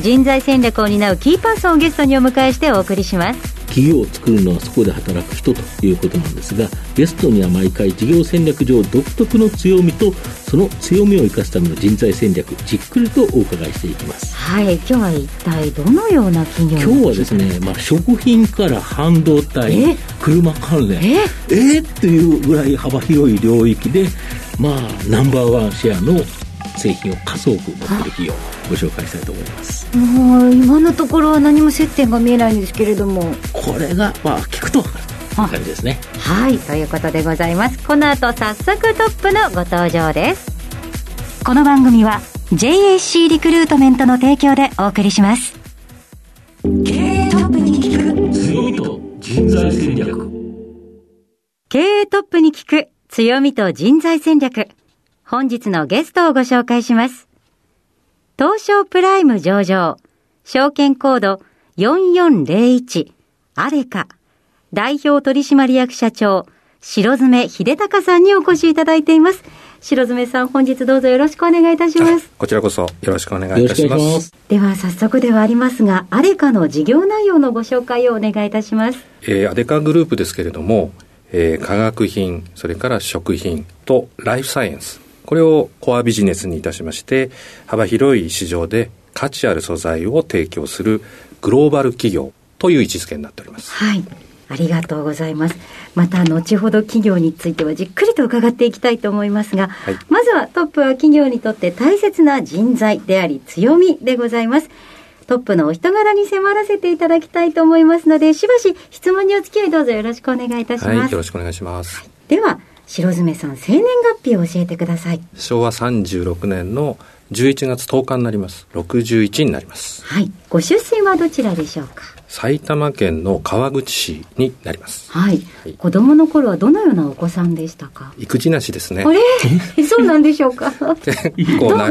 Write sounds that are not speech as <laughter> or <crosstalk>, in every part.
人材戦略を担うキーパーソンをゲストにお迎えしてお送りします。企業を作るのはそこで働く人ということなんですがゲストには毎回事業戦略上独特の強みとその強みを生かすための人材戦略じっくりとお伺いしていきます。はい今日は一体どのような企業今日はですね、まあ、食品から半導体車関連え？え？っていうぐらい幅広い領域でまあナンバーワンシェアの製品を数多く持ってる企業ご紹介したいと思います。もう今のところは何も接点が見えないんですけれども。これがまあ聞くと分かる感じですね。はいということでございます。この後早速トップのご登場です。この番組は JAC リクルートメントの提供でお送りします。経営トップに聞く強みと人材戦略。経営トップに聞く強みと人材戦略本日のゲストをご紹介します。東証プライム上場、証券コード4401、アレカ、代表取締役社長、白詰秀隆さんにお越しいただいています。白詰さん、本日どうぞよろしくお願いいたします。こちらこそよろしくお願いいたします。ますでは、早速ではありますが、アレカの事業内容のご紹介をお願いいたします。えー、アレカグループですけれども、えー、化学品、それから食品とライフサイエンス、これをコアビジネスにいたしまして、幅広い市場で価値ある素材を提供するグローバル企業という位置づけになっております。はい。ありがとうございます。また後ほど企業についてはじっくりと伺っていきたいと思いますが、はい、まずはトップは企業にとって大切な人材であり強みでございます。トップのお人柄に迫らせていただきたいと思いますので、しばし質問にお付き合いどうぞよろしくお願いいたします。はい、よろしくお願いします。はい、では、白詰さん生年月日を教えてください。昭和36年の11月10日になります。61になります。はい。ご出身はどちらでしょうか？埼玉県の川口市になります。はい。はい、子供の頃はどのようなお子さんでしたか？育児なしですね。あれ？<laughs> そうなんでしょうか？ど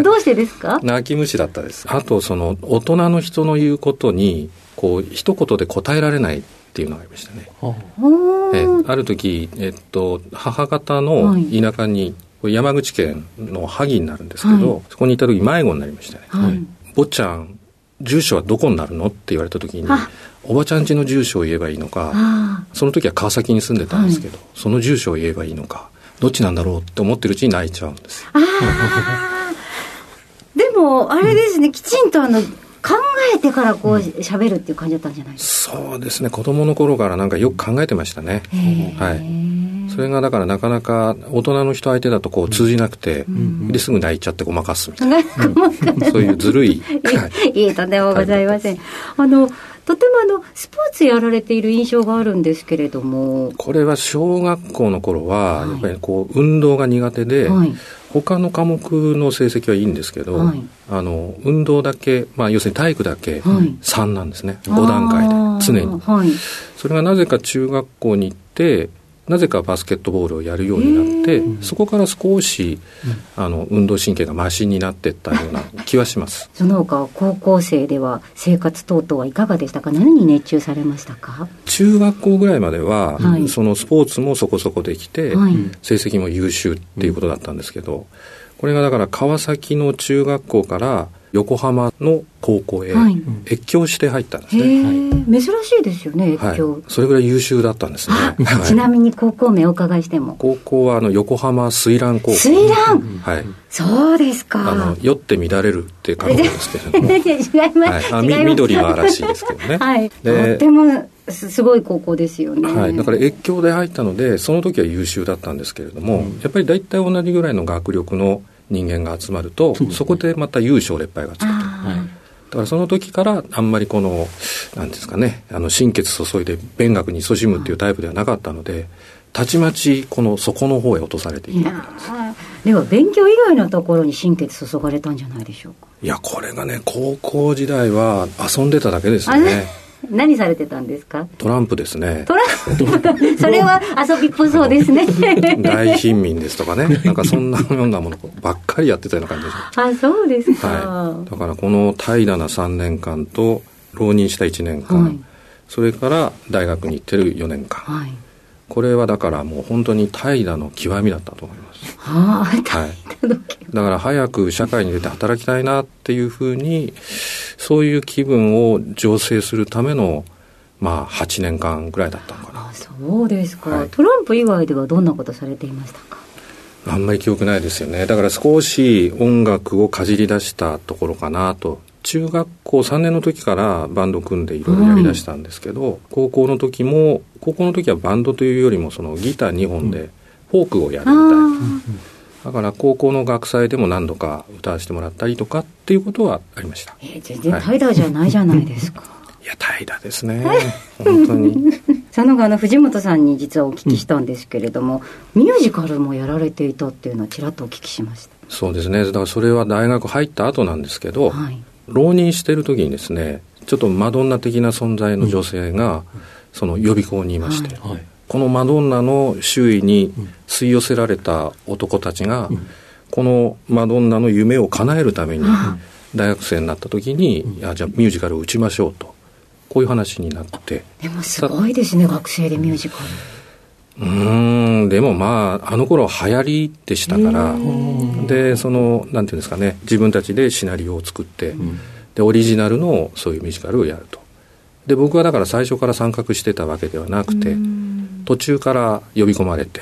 どうしてですか？泣き虫だったです。あと、その、大人の人の言うことに、こう、一言で答えられないっていうのがありましたね。えある時、えっと、母方の田舎に、はい、山口県の萩になるんですけど、はい、そこにいた時迷子になりましたね。はい、坊ちゃん、住所はどこになるのって言われた時に、おばちゃん家の住所を言えばいいのか、その時は川崎に住んでたんですけど、その住所を言えばいいのか、どっちなんだろうって思ってるうちに泣いちゃうんですよ。でも、あれですね、きちんとあの、考えてからこう喋るっていう感じだったんじゃないですか、そうですね。子供の頃からなんかよく考えてましたね。はい。それがだからなかなか大人の人相手だとこう通じなくて、うん、ですぐ泣いちゃってごまかすみたいな、そういうずるい。いいとんでもございません、あのとてもあのスポーツやられている印象があるんです。けれどもこれは小学校の頃はやっぱりこう運動が苦手で、はい、他の科目の成績はいいんですけど、はい、あの運動だけ、まあ、要するに体育だけ3なんですね、はい、5段階で常に、はい、それがなぜか中学校に行ってなぜかバスケットボールをやるようになってそこから少し、うん、あの運動神経がマシになっていったような気はします。その他高校生では生活等々はいかがでしたか？何に熱中されましたか？中学校ぐらいまでは、はい、そのスポーツもそこそこできて、はい、成績も優秀っていうことだったんですけど、これがだから川崎の中学校から横浜の高校へ越境して入ったんですね、はい、珍しいですよね越境、はい、それぐらい優秀だったんですね、はい、ちなみに高校名お伺いしても。高校はあの横浜水蘭高校。水蘭、はい。そうですか。あの酔って乱れるって書くんですけれども。<laughs> 違います、はい、緑はらしいですけどね。<laughs> はい。とってもすごい高校ですよね、はい、だから越境で入ったのでその時は優秀だったんですけれども、うん、やっぱり大体同じぐらいの学力の人間が集まるとそ、ね,、こでまた優勝劣敗がつくと。だからその時からあんまりこの何ですかねあの心血注いで勉学に勤しむっていうタイプではなかったのでたちまちこの底の方へ落とされていくわけなんですでは勉強以外のところに心血注がれたんじゃないでしょうか。いやこれがね高校時代は遊んでただけですよね何されてたんですか？トランプですね。トランプそれは遊びっぽそうですね。<laughs> 大貧民ですとかね。なんかそんなようなものばっかりやってたような感じでしあ、そうですか。はい。だからこの怠惰な3年間と、浪人した1年間、はい、それから大学に行ってる4年間。はいこれはだからもう本当に怠惰の極みだったと思います。はあ、はい、だから早く社会に出て働きたいなっていうふうに、そういう気分を醸成するための、まあ、8年間ぐらいだったのかな。あそうですか、はい、トランプ以外ではどんなことされていましたか？あんまり記憶ないですよね。だから少し音楽をかじり出したところかなと。中学校3年の時からバンド組んでいろいろやりだしたんですけど、うん、高校の時も高校の時はバンドというよりもそのギター2本でフォークをやるみたいな、だから高校の学祭でも何度か歌わせてもらったりとかっていうことはありました、えー、全然怠惰じゃないじゃないですか、はい、いや怠惰ですね。本当に。佐野川の藤本さんに実はお聞きしたんですけれども、うん、ミュージカルもやられていたっていうのはちらっとお聞きしました。そうですね。だからそれは大学入った後なんですけど、はい、浪人してる時にですねちょっとマドンナ的な存在の女性が、その予備校にいまして、はい、このマドンナの周囲に吸い寄せられた男たちが、このマドンナの夢を叶えるために大学生になった時に、いやじゃあミュージカルを打ちましょうとこういう話になって。でもすごいですね学生でミュージカル。うんでもまああの頃流行りでしたからでそのなんていうんですかね自分たちでシナリオを作って、うん。でオリジナルのそういうミュージカルをやると。で僕はだから最初から参画してたわけではなくて途中から呼び込まれて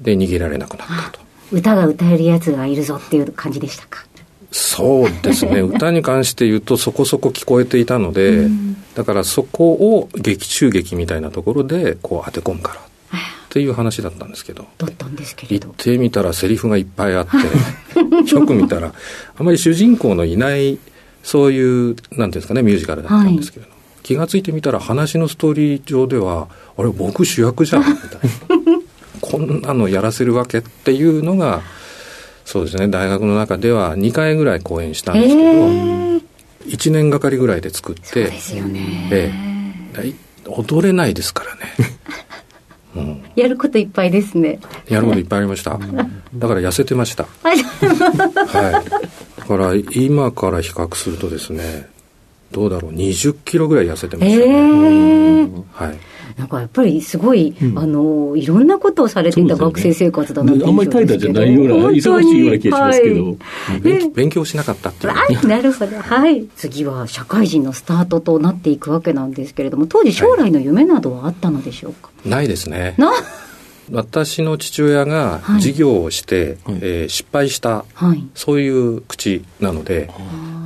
で逃げられなくなったと。歌が歌えるやつがいるぞっていう感じでしたか？そうですね。<laughs> 歌に関して言うとそこそこ聞こえていたのでだからそこを劇中劇みたいなところでこう当て込むからっていう話だったんですけど。だったんですけれど。行ってみたらセリフがいっぱいあって <laughs> よく見たらあまり主人公のいないそういう、なんていうんですかね、ミュージカルだったんですけれども、はい、気が付いてみたら話のストーリー上では、あれ、僕主役じゃん、みたいな。<laughs> こんなのやらせるわけっていうのが、そうですね、大学の中では2回ぐらい公演したんですけど、えー、1年がかりぐらいで作って、そうですよね。ええ踊れないですからね。<laughs> うん、やることいっぱいですね。やることいっぱいありました。だから痩せてました。はい。だから今から比較するとですね、どうだろう、20キロぐらい痩せてましたね。えー、はい。なんかやっぱりすごい、うん、あのいろんなことをされていた学生生活だなね、あんまり怠惰じゃないような忙しいような気がしますけど、はい、勉強しなかったっていう、ね、なるほど。はい。次は社会人のスタートとなっていくわけなんですけれども当時将来の夢などはあったのでしょうか、はい、ないですね。な。私の父親が事業をして、はい、えー、失敗した、はい、そういう口なので、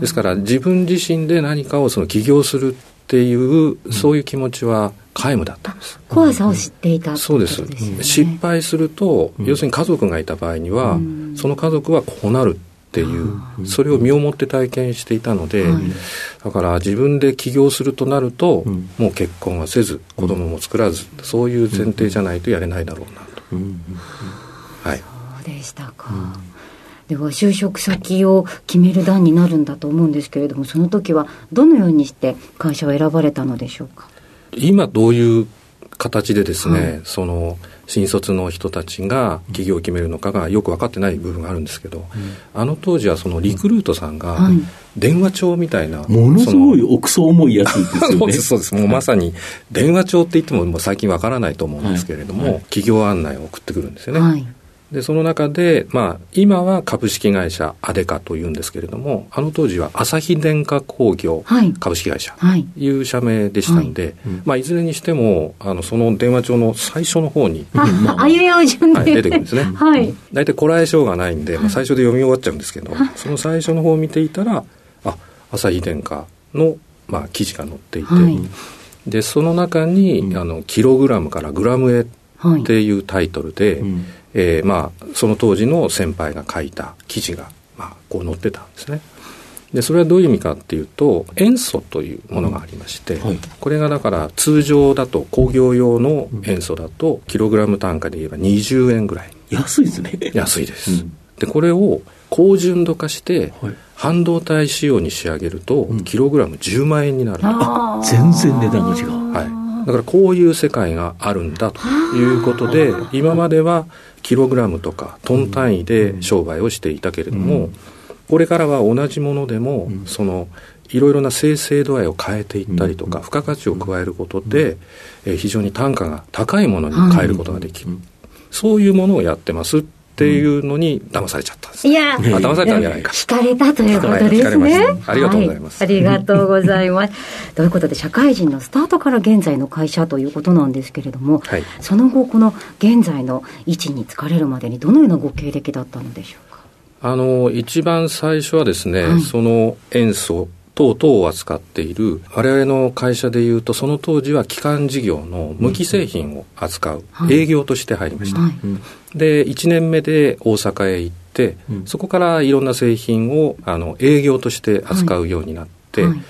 ですから自分自身で何かをその起業するっていう、そういう気持ちは皆無だったんです。怖さを知っていた、ね、そうです。失敗すると、要するに家族がいた場合には、うん、その家族はこうなるっていう、それを身をもって体験していたので、はい、だから自分で起業するとなると、うん、もう結婚はせず、子供も作らず、そういう前提じゃないとやれないだろうなと。はい。そうでしたか。では就職先を決める段になるんだと思うんですけれどもその時はどのようにして会社を選ばれたのでしょうか？今どういう形でですね、はい、その新卒の人たちが企業を決めるのかがよく分かってない部分があるんですけど、うん、あの当時はそのリクルートさんが電話帳みたいな、ものすごい奥そ重いやつですよね。そうですそうです。もうまさに電話帳って言ってももう最近分からないと思うんですけれども、はい。はい、企業案内を送ってくるんですよね、で、その中で、まあ、今は株式会社アデカというんですけれども、あの当時は朝日電化工業株式会社とい。う社名でしたんで、はい。はい、まあ、いずれにしても、あの、その電話帳の最初の方に、あいうえお順で、はい、出てくるんですね。<laughs> はい。大体こらえ性がないんで、まあ、最初で読み終わっちゃうんですけど、その最初の方を見ていたら、あ、朝日電化の、まあ、記事が載っていて、で、その中に、あの、キログラムからグラムへっていうタイトルで、うんえー、まあその当時の先輩が書いた記事が、まあ、こう載ってたんですね。でそれはどういう意味かっていうと塩素というものがありまして、うんはい、これがだから通常だと工業用の塩素だとキログラム単価で言えば20円ぐらい。安いですね。安いです、うん、でこれを高純度化して、はい、半導体仕様に仕上げると、キログラム10万円になる、あ全然値段が違う。はい。だからこういう世界があるんだということで、今まではキログラムとかトン単位で商売をしていたけれども、これからは同じものでも、そのいろいろな生成度合いを変えていったりとか、付加価値を加えることで、え非常に単価が高いものに変えることができる、そういうものをやってますっていうのに騙されちゃったんです。いや、あ、騙されたんじゃないか。惹かれたということですね。ありがとうございます、はい。ありがとうございます。<laughs> ということで、社会人のスタートから現在の会社ということなんですけれども、はい、その後、この現在の位置に就かれるまでに、どのようなご経歴だったのでしょうか？あの、一番最初はですね、はい、その塩素等々を扱っている我々の会社でいうとその当時は基幹事業の無機製品を扱う営業として入りました、はい、で1年目で大阪へ行って、うん、そこからいろんな製品をあの営業として扱うようになって、はいはい、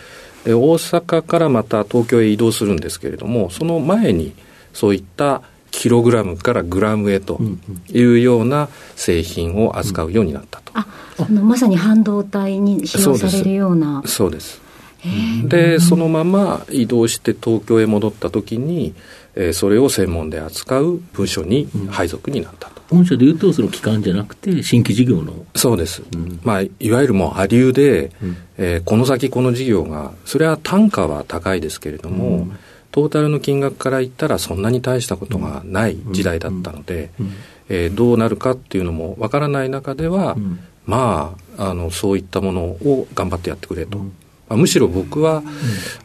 で大阪からまた東京へ移動するんですけれどもその前にそういったキログラムからグラムへというような製品を扱うようになったと。あのまさに半導体に使用されるような。そうです。でそのまま移動して東京へ戻った時に、えー、それを専門で扱う部署に配属になったと。本社でいうと、その機関じゃなくて、新規事業の。そうです、うん、まあ、いわゆるもう、波流で、うん、えー、この先、この事業が、それは単価は高いですけれども、うん。トータルの金額から言ったらそんなに大したことがない時代だったので、えー、どうなるかっていうのもわからない中では、まああのそういったものを頑張ってやってくれと。まあ、むしろ僕は、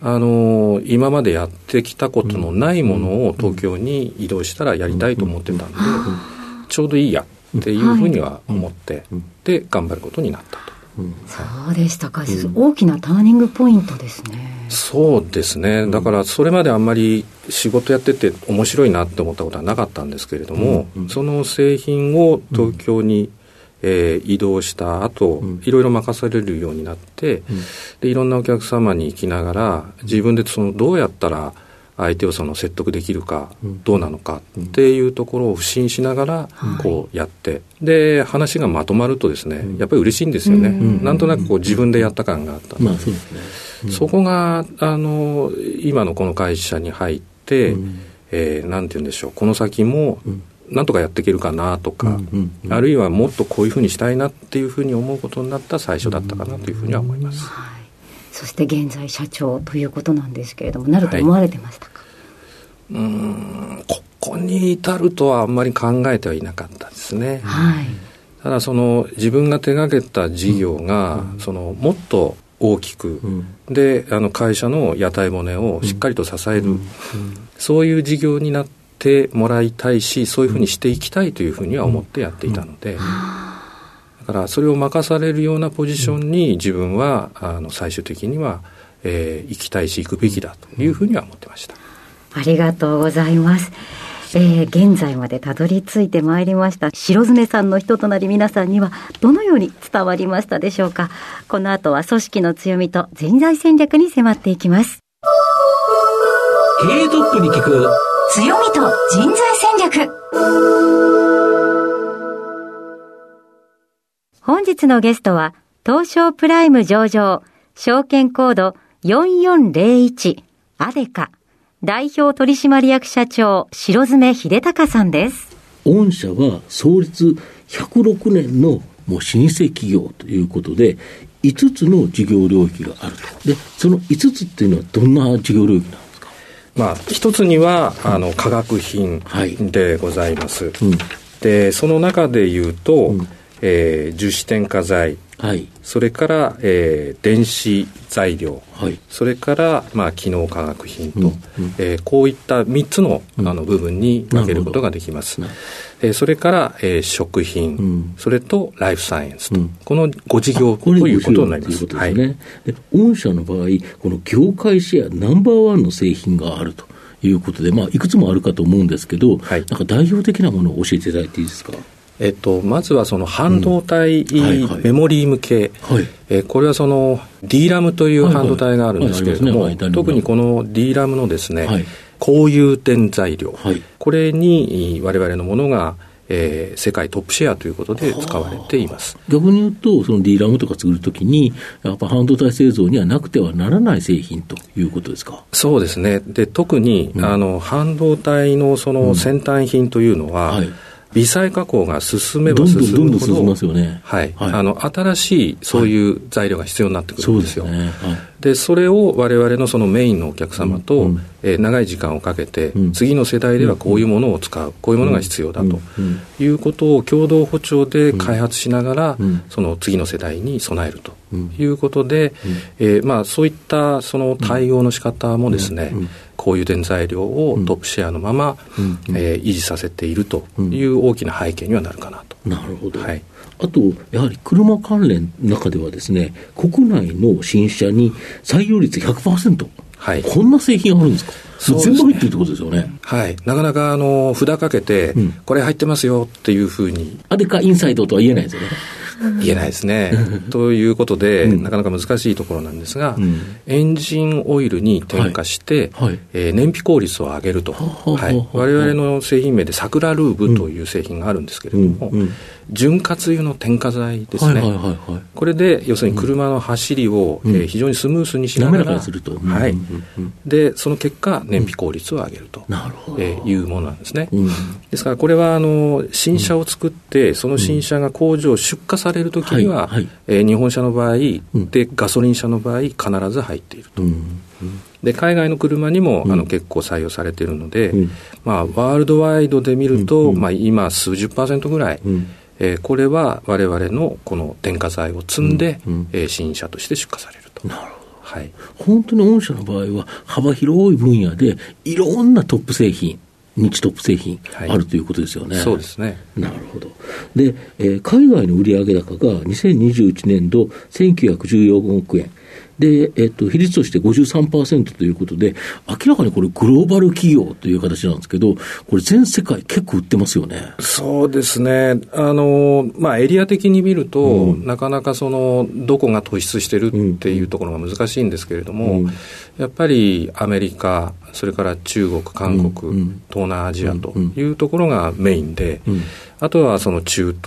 あの今までやってきたことのないものを東京に移動したらやりたいと思ってたんで、ちょうどいいやっていうふうには思って、で頑張ることになったと。そうでしたか、うん、大きなターニングポイントですね。そうですね、だからそれまであんまり仕事やってて面白いなって思ったことはなかったんですけれども、うんうん、その製品を東京に、えー、移動した後、うん、いろいろ任されるようになって、うん、でいろんなお客様に行きながら自分でそのどうやったら相手をその説得できるか、どうなのかっていうところを不信しながらこうやって、で話がまとまるとですねやっぱり嬉しいんですよね、なんとなくこう自分でやった感があった。まあそうですね。そこがあの今のこの会社に入って、えー、なんて言うんでしょう。この先もなんとかやっていけるかなとか、あるいはもっとこういうふうにしたいなっていうふうに思うことになった最初だったかなというふうには思います。はい。そして現在社長ということなんですけれどもなると思われてましたか、はい、うんここに至るとはあんまり考えてはいなかったですね。はい、ただその自分が手がけた事業が、うん、そのもっと大きく、うん、であの会社の屋台骨をしっかりと支える、うん、そういう事業になってもらいたいしそういうふうにしていきたいというふうには思ってやっていたので。だからそれを任されるようなポジションに自分はあの最終的には、えー、行きたいし行くべきだというふうには思ってました。ありがとうございます。えー、現在までたどり着いてまいりました白爪さんの人となり皆さんにはどのように伝わりましたでしょうかこの後は組織の強みと人材戦略に迫っていきます経営トップに聞く強みと人材戦略本日のゲストは、東証プライム上場、証券コード4401、アデカ、代表取締役社長、白爪秀隆さんです。御社は創立106年のもう老舗企業ということで、5つの事業領域があると。で、その5つっていうのはどんな事業領域なんまあ、一つには、あの、化学品でございます。はいうん、で、その中で言うと、うん。えー、樹脂添加剤、はい、それから、えー、電子材料、はい、それから、まあ、機能化学品と、うん。うん、えー、こういった3つの,、あの部分に分けることができます。えー、それから、えー、食品、うん、それとライフサイエンスと、うん、この5事業ということになります。すね、はい、で御社の場合、この業界シェアナンバーワンの製品があると。いうことで、まあ、いくつもあるかと思うんですけど、はい、なんか代表的なものを教えていただいていいですか？えっと、まずはその半導体メモリー向け、えこれはその DRAM という半導体があるんですけれども、特にこの DRAM のですね、高融点材料、これに我々のものが、えー、世界トップシェアということで使われています。逆に言うと、その D ラムとか作るときに、やっぱ半導体製造にはなくてはならない製品ということですか？そうですね、で特に、うん、あの半導体のその先端品というのは、うんはい微細加工が進めば進むほど、どんどん進みますよね。はい。はい、あの、新しいそういう材料が必要になってくるんですよ。はい、そで、ね。はい、それを我々のそのメインのお客様と、うん、えー、長い時間をかけて、うん、次の世代ではこういうものを使う、こういうものが必要だということを共同歩調で開発しながら、その次の世代に備えるということで、えー、まあ、そういったその対応の仕方もですね、高油田材料をトップシェアのまま、うんえー、維持させているという大きな背景にはなるかなと。なるほど、はいあと、やはり車関連の中ではですね、国内の新車に採用率100%。はい。こんな製品あるんですか？そう全部入ってるってことですよね。はい。なかなか、あの、札かけて、うん、これ入ってますよっていうふうに。あれかインサイドとは言えないですよね。言えないですね。ということで、うん、なかなか難しいところなんですが、うん、エンジンオイルに添加して、はえー、燃費効率を上げると、はい、我々の製品名で桜ルーブという製品があるんですけれども、うん潤滑油の添加剤ですね、はいはいはいはい、これで要するに車の走りを、うん、えー、非常にスムースにしながら、すると、はい、でその結果、燃費効率を上げると、なるほど。えー、いうものなんですね。ですから、これはあの新車を作って、その新車が工場出荷されるときには、はいはい、えー、日本車の場合、でガソリン車の場合、必ず入っていると。で海外の車にも、あの結構採用されているので、まあ、ワールドワイドで見ると、まあ、今、数十パーセントぐらい、えー、これは我々のこの添加剤を積んで、うんうん、えー、新車として出荷されると。なるほど。はい、本当に御社の場合は、幅広い分野で、いろんなトップ製品、日トップ製品あるということですよね。はい、そうですね。なるほど。で、えー、海外の売上高が2021年度1914億円。で、えっと、比率として53%ということで、明らかにこれ、グローバル企業という形なんですけど、これ、全世界、結構売ってますよね。そうですね、あのまあ、エリア的に見ると、うん、なかなかそのどこが突出してるっていうところが難しいんですけれども、うん、やっぱりアメリカ、それから中国、韓国、うん、東南アジアというところがメインで、あとはその中東、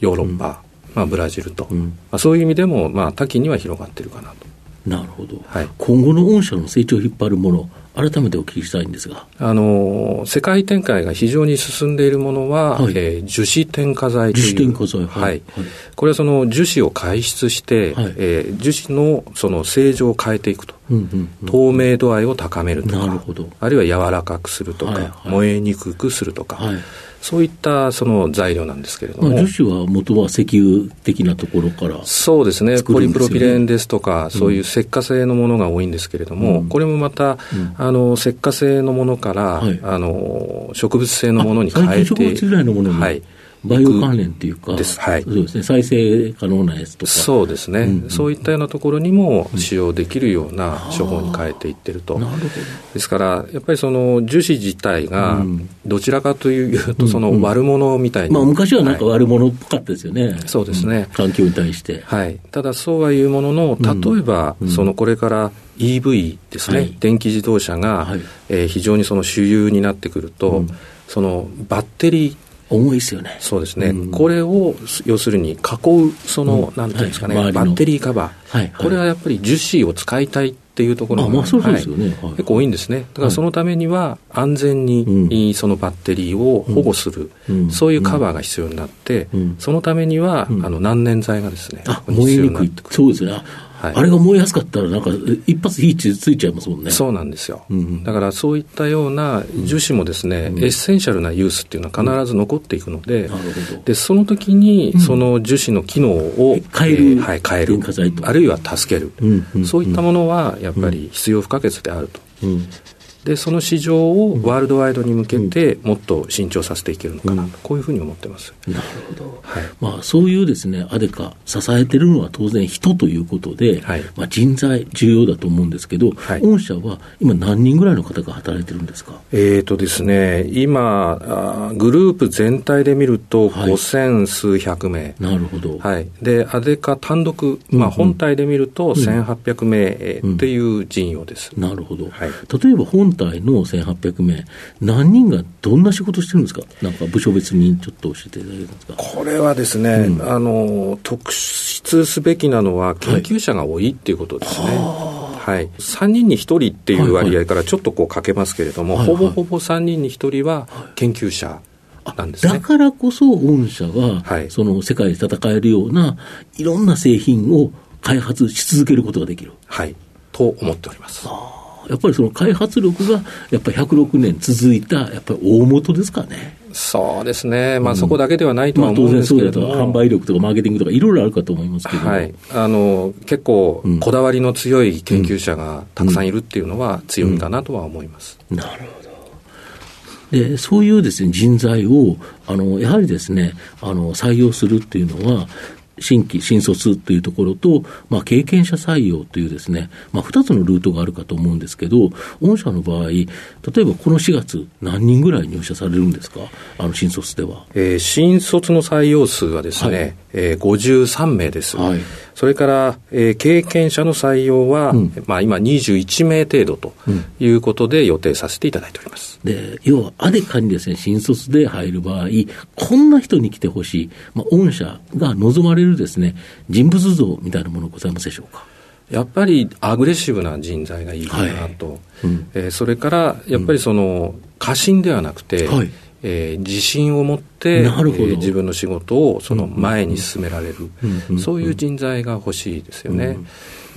ヨーロッパ、まあ、ブラジルと、まあ、そういう意味でも、まあ、多岐には広がってるかなと。なるほど、はい、今後の御社の成長を引っ張るもの、改めてお聞きしたいんですが。あの世界展開が非常に進んでいるものは、はい、えー、樹脂添加剤という。樹脂添加剤、はい、はい、これはその樹脂を解脂して、はい、えー、樹脂のその性状を変えていくと、うんうんうん、透明度合いを高めるとか。なるほど。あるいは柔らかくするとか、はいはい、燃えにくくするとか、はいそういったその材料なんですけれども。樹脂は元は石油的なところからそうですね、ポリプロピレンですとか、そういう石化製のものが多いんですけれども、うん、これもまた、うん、あの石化製のものから、はい、あの植物性のものに変えて。植物由来のものに、はいバイオ関連っていうか、はい、そうですね、再生可能なやつとか。そうですね、うんうん、そういったようなところにも使用できるような処方に変えていってると。なるほど。ですから、やっぱりその樹脂自体が、どちらかというと、その悪者みたいな、うんうん、まあ、昔はなんか悪者っぽかったですよね。そうですね、環境に対して。はい。ただ、そうはいうものの、例えば、そのこれから EV ですね、はい、電気自動車が、はい、えー、非常にその主流になってくると、そのバッテリー重いですよね。そうですね。うん、これを、要するに囲う、その、うん、なんていうんですかね、はい、バッテリーカバー、はい、これはやっぱり樹脂を使いたいっていうところが、まあ、そうですよね、はい、結構多いんですね。だからそのためには、安全に、そのバッテリーを保護する、そういうカバーが必要になって、そのためには、あの、難燃剤がですね、燃えにくい。そうですね。はい、あれが燃えやすかったら、なんか一発火ついちゃいますもんね。そうなんですよ。うん、だからそういったような樹脂もですね、うん、 essential な use っていうのは必ず残っていくので、うん、でその時にその樹脂の機能を変える、えー、はい、変える、あるいは助ける、そういったものはやっぱり必要不可欠であると。でその市場をワールドワイドに向けてもっと伸長させていけるのかな、うん、こういうふうに思ってます。なるほど。はい、まあそういうですね、アデカ支えてるのは当然人ということで、はい、まあ人材重要だと思うんですけど、はい、御社は今何人ぐらいの方が働いてるんですか？えっ、ー、とですね、今あグループ全体で見ると五千数百名、なるほど。はい。でアデカ単独、まあ本体で見ると千八百名っていう陣容です。なるほど。はい。例えば本団体の1800名、何人がどんな仕事してるんですか、なんか部署別にちょっと教えていただけますか？これはですね、うん、あの、特筆すべきなのは、研究者が多いっていうことですね。はいはい、3人に1人っていう割合からちょっとこうかけますけれども、はいはい、ほぼほぼ3人に1人は研究者。なんですね、だからこそ御社は、はい、その世界で戦えるようないろんな製品を開発し続けることができる。はい、と思っております。やっぱりその開発力が、やっぱり106年続いた、やっぱり大元ですかね。そうですね、まあ、そこだけではないとは思うんですけれども、まあ、販売力とかマーケティングとか、いろいろあるかと思いますけど、はい、あの結構、こだわりの強い研究者がたくさんいるっていうのは、強いかなとは思います。なるほど。でそういうです、ね、人材をあのやはりですねあの採用するっていうのは、新規、新卒というところと、まあ、経験者採用というですね、まあ、2つのルートがあるかと思うんですけど、御社の場合、例えばこの4月、何人ぐらい入社されるんですか、あの新卒では。えー、新卒の採用数はですね、はい、えー、53名です。はいそれから、えー、経験者の採用は、うん、まあ、今21名程度ということで予定させていただいております。で、要は、アデカにですね、新卒で入る場合、こんな人に来てほしい、まあ、御社が望まれるですね、人物像みたいなものございますでしょうか？やっぱりアグレッシブな人材がいいかなと、はい。うん、えー、それからやっぱりその、過信ではなくて、はいえー、自信を持って、えー、自分の仕事をその前に進められる、そういう人材が欲しいですよね。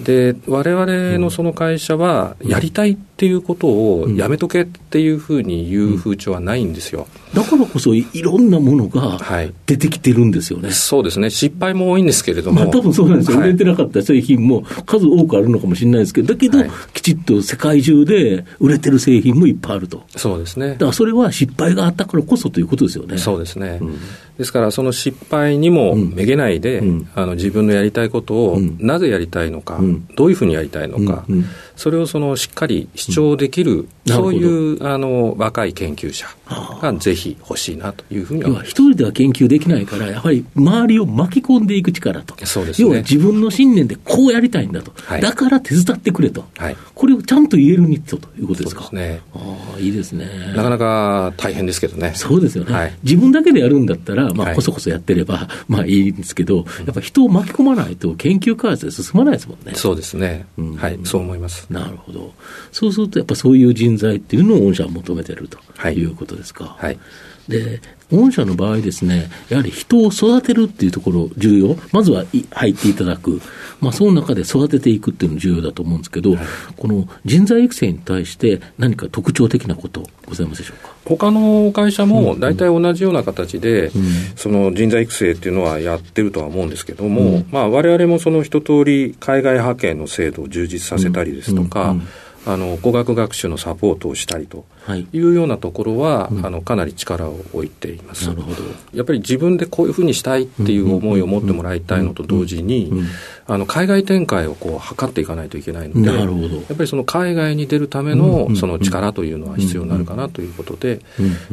で、我々のその会社は、やりたいっていうことをやめとけっていうふうに言う風潮はないんですよ。だからこそ、いろんなものが出てきてるんですよね、はい、そうですね、失敗も多いんですけれども、まあ多分そうなんですよ、売れてなかった製品も数多くあるのかもしれないですけど、だけど、きちっと世界中で売れてる製品もいっぱいあると。そうですね。だからそれは失敗があったからこそということですよね。そうですね。うん。ですから、その失敗にもめげないで、うん、あの自分のやりたいことを、なぜやりたいのか、うん、どういうふうにやりたいのか、うんそれをそのしっかり主張できる、そういうあの若い研究者がぜひ欲しいなというふうに思います。一人では研究できないから、やはり周りを巻き込んでいく力。と、そうです、ね、要は自分の信念でこうやりたいんだと、はい、だから手伝ってくれと、はい、これをちゃんと言えるニットということですか。そうですね、ああいいですね。なかなか大変ですけどね。そうですよね、はい、自分だけでやるんだったら、まあ、こそこそやってれば、まあいいんですけど、やっぱ人を巻き込まないと研究開発で進まないですもんね。そうですね、うん、はい、そう思います。なるほど。そうすると、やっぱそういう人材っていうのを御社は求めてるということですか。はい、で御社の場合ですね、やはり人を育てるっていうところ重要、まずは入っていただく、まあ、その中で育てていくっていうの重要だと思うんですけど、はい、この人材育成に対して何か特徴的なことございますでしょうか？他の会社も大体同じような形で、うん。うん、その人材育成っていうのはやってるとは思うんですけども、うん、まあ、我々もその一通り海外派遣の制度を充実させたりですとか、うんうんあの語学学習のサポートをしたりとい。うようなところは、はい、あのかなり力を置いています。なるほど。やっぱり自分でこういうふうにしたいっていう思いを持ってもらいたいのと同時に、あの海外展開をこう測っていかないといけないので、やっぱりその海外に出るためのその力というのは必要になるかなということで、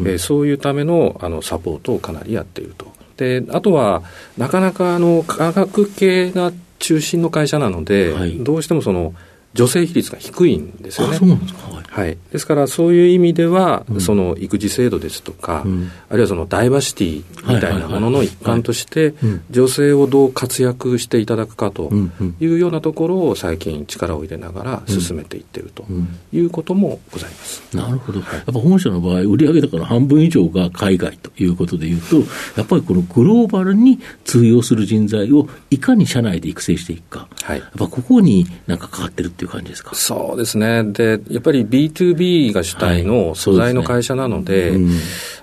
えそういうためのあのサポートをかなりやっていると。であとはなかなかあの科学系が中心の会社なので、はい、どうしてもその女性比率が低いんですよね。ですか、はい、ですからそういう意味では、うん、その育児制度ですとか、うん、あるいはそのダイバーシティみたいなものの一環として、女性をどう活躍していただくかというようなところを最近力を入れながら進めていっているということもございます。なるほど。やっぱ本社の場合、売上高の半分以上が海外ということでいうと、やっぱりこのグローバルに通用する人材をいかに社内で育成していくか、はい、やっぱここになんかかかってるっていう感じですか？そうですね。で、やっぱり B2B が主体の素材の会社なので、はいでね。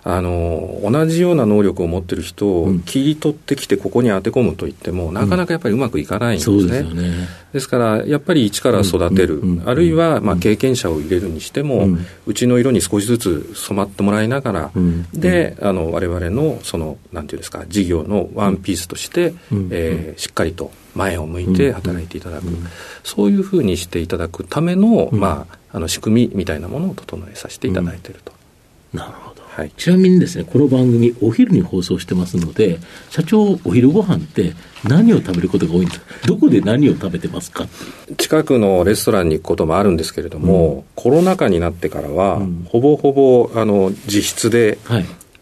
うん、あの、同じような能力を持ってる人を切り取ってきてここに当て込むといっても、なかなかやっぱりうまくいかないんですね。うん、ですよね。ですから、やっぱり一から育てる、あるいはまあ経験者を入れるにしても、うちの色に少しずつ染まってもらいながら、で、あの、我々のその、なんていうんですか、事業のワンピースとして、えー、しっかりと前を向いて働いていただく、そういうふうにしていただくための、まあ、あの仕組みみたいなものを整えさせていただいていると。なるほど。はい、ちなみにですね、この番組、お昼に放送してますので、社長、お昼ご飯って何を食べることが多いんですか？どこで何を食べてますか？近くのレストランに行くこともあるんですけれども、うん、コロナ禍になってからは、うん、ほぼほぼ、あの、自室で、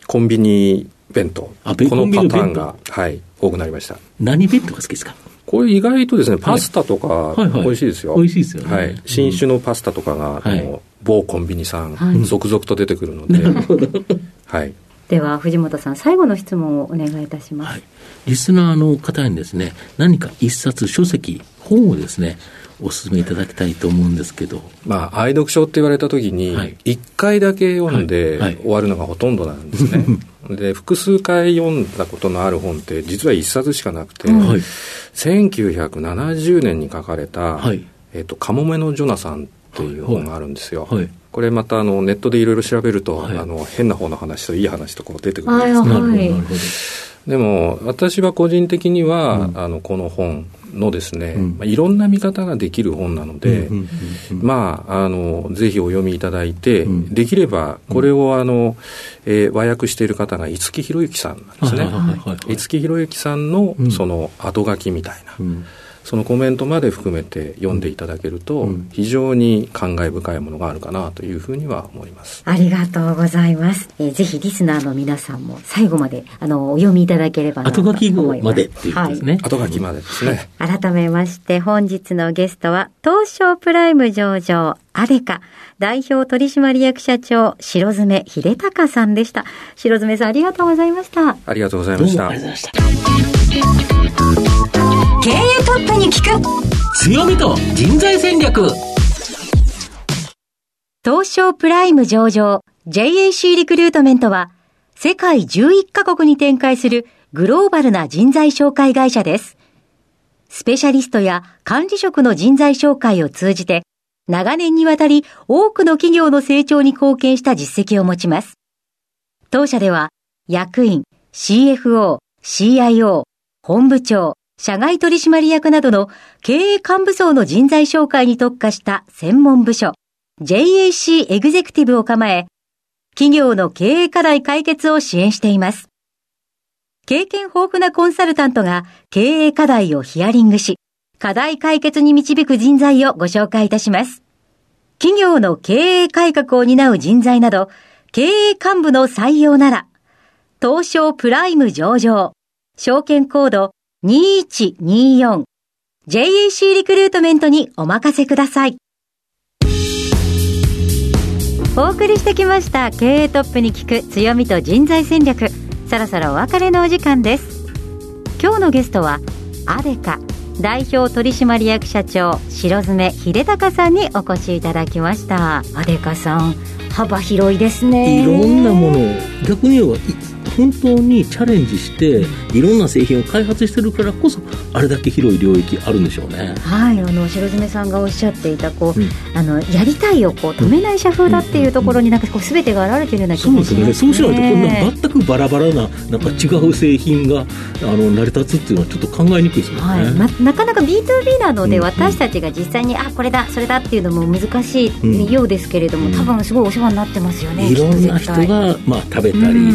コンビニ弁当、はい、このパターンが、はい、多くなりました。何弁当が好きですか？これ意外とですね、パスタとか、美味しいですよ。美味しいですよね。はい。新種のパスタとかが、あの、某コンビニさん、続々と出てくるので。なるほど。はい。では、藤本さん、最後の質問をお願いいたします。はい。リスナーの方にですね、何か一冊書籍、本をですね、お勧めいただきたいと思うんですけど。まあ、愛読書って言われたときに、一回だけ読んで終わるのがほとんどなんですね。で、複数回読んだことのある本って、実は一冊しかなくて、はい、1970年に書かれた、はい、えっ、と、カモメのジョナサンっていう本があるんですよ。はい、これまたあのネットでいろいろ調べると、あの変な方の話といい話とこう出てくるんですね。でも私は個人的には、うん、あのこの本のですね、うん、まあ、いろんな見方ができる本なので、まあ、あの、ぜひお読みいただいて、うん、できれば、これをあの、えー、和訳している方が五木ひろゆきさんなんですね。五木ひろゆきさんの、その後書きみたいな。そのコメントまで含めて読んでいただけると、非常に感慨深いものがあるかなというふうには思います。ありがとうございます。えー、ぜひリスナーの皆さんも最後まであのお読みいただければなと思います。後書きまでっていうことですね。はい、後書きまでですね、はい。改めまして本日のゲストは東証プライム上場アデカ代表取締役社長白爪秀隆さんでした。白爪さんありがとうございました。ありがとうございました。ありがとうございました。経営トップに聞く強みと人材戦略東証プライム上場 JAC リクルートメントは世界11カ国に展開するグローバルな人材紹介会社です。スペシャリストや管理職の人材紹介を通じて長年にわたり多くの企業の成長に貢献した実績を持ちます。当社では役員、CFO、CIO、本部長、社外取締役などの経営幹部層の人材紹介に特化した専門部署、JAC エグゼクティブを構え、企業の経営課題解決を支援しています。経験豊富なコンサルタントが経営課題をヒアリングし、課題解決に導く人材をご紹介いたします。企業の経営改革を担う人材など、経営幹部の採用なら、東証プライム上場、証券コード2124 JAC リクルートメントにお任せください。お送りしてきました経営トップに聞く強みと人材戦略。そろそろお別れのお時間です。今日のゲストはアデカ代表取締役社長白爪秀隆さんにお越しいただきましたアデカさん幅広いですねいろんなもの逆に言えば本当にチャレンジしていろんな製品を開発してるからこそあれだけ広い領域あるんでしょうね。はいあの白爪さんがおっしゃっていたこう、うん、あのやりたいをこう止めない社風だっていうところになんかこう全てが現れてるような気がしますね、ね、そうしないとこんな全くバラバラななんか違う製品があの成り立つっていうのはちょっと考えにくいですもんね、はい。ま、なかなか B2B なので私たちが実際に、あこれだそれだっていうのも難しいようですけれども、多分すごいお世話になってますよねいろんな人が、まあ、食べたり、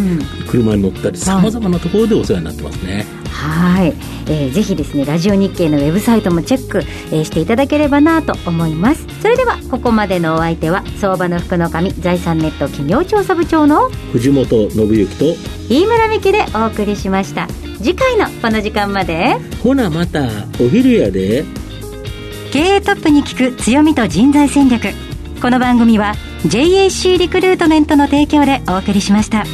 車に乗ったりさまざまなところでお世話になってますね。はい、えー、ぜひですねラジオ日経のウェブサイトもチェック、えー、していただければなと思います。それではここまでのお相手は相場の福の神財産ネット企業調査部長の藤本信之と飯村美希でお送りしました。次回のこの時間まで。ほなまたお昼やで。経営トップに聞く強みと人材戦略。この番組は JAC リクルートメントの提供でお送りしました。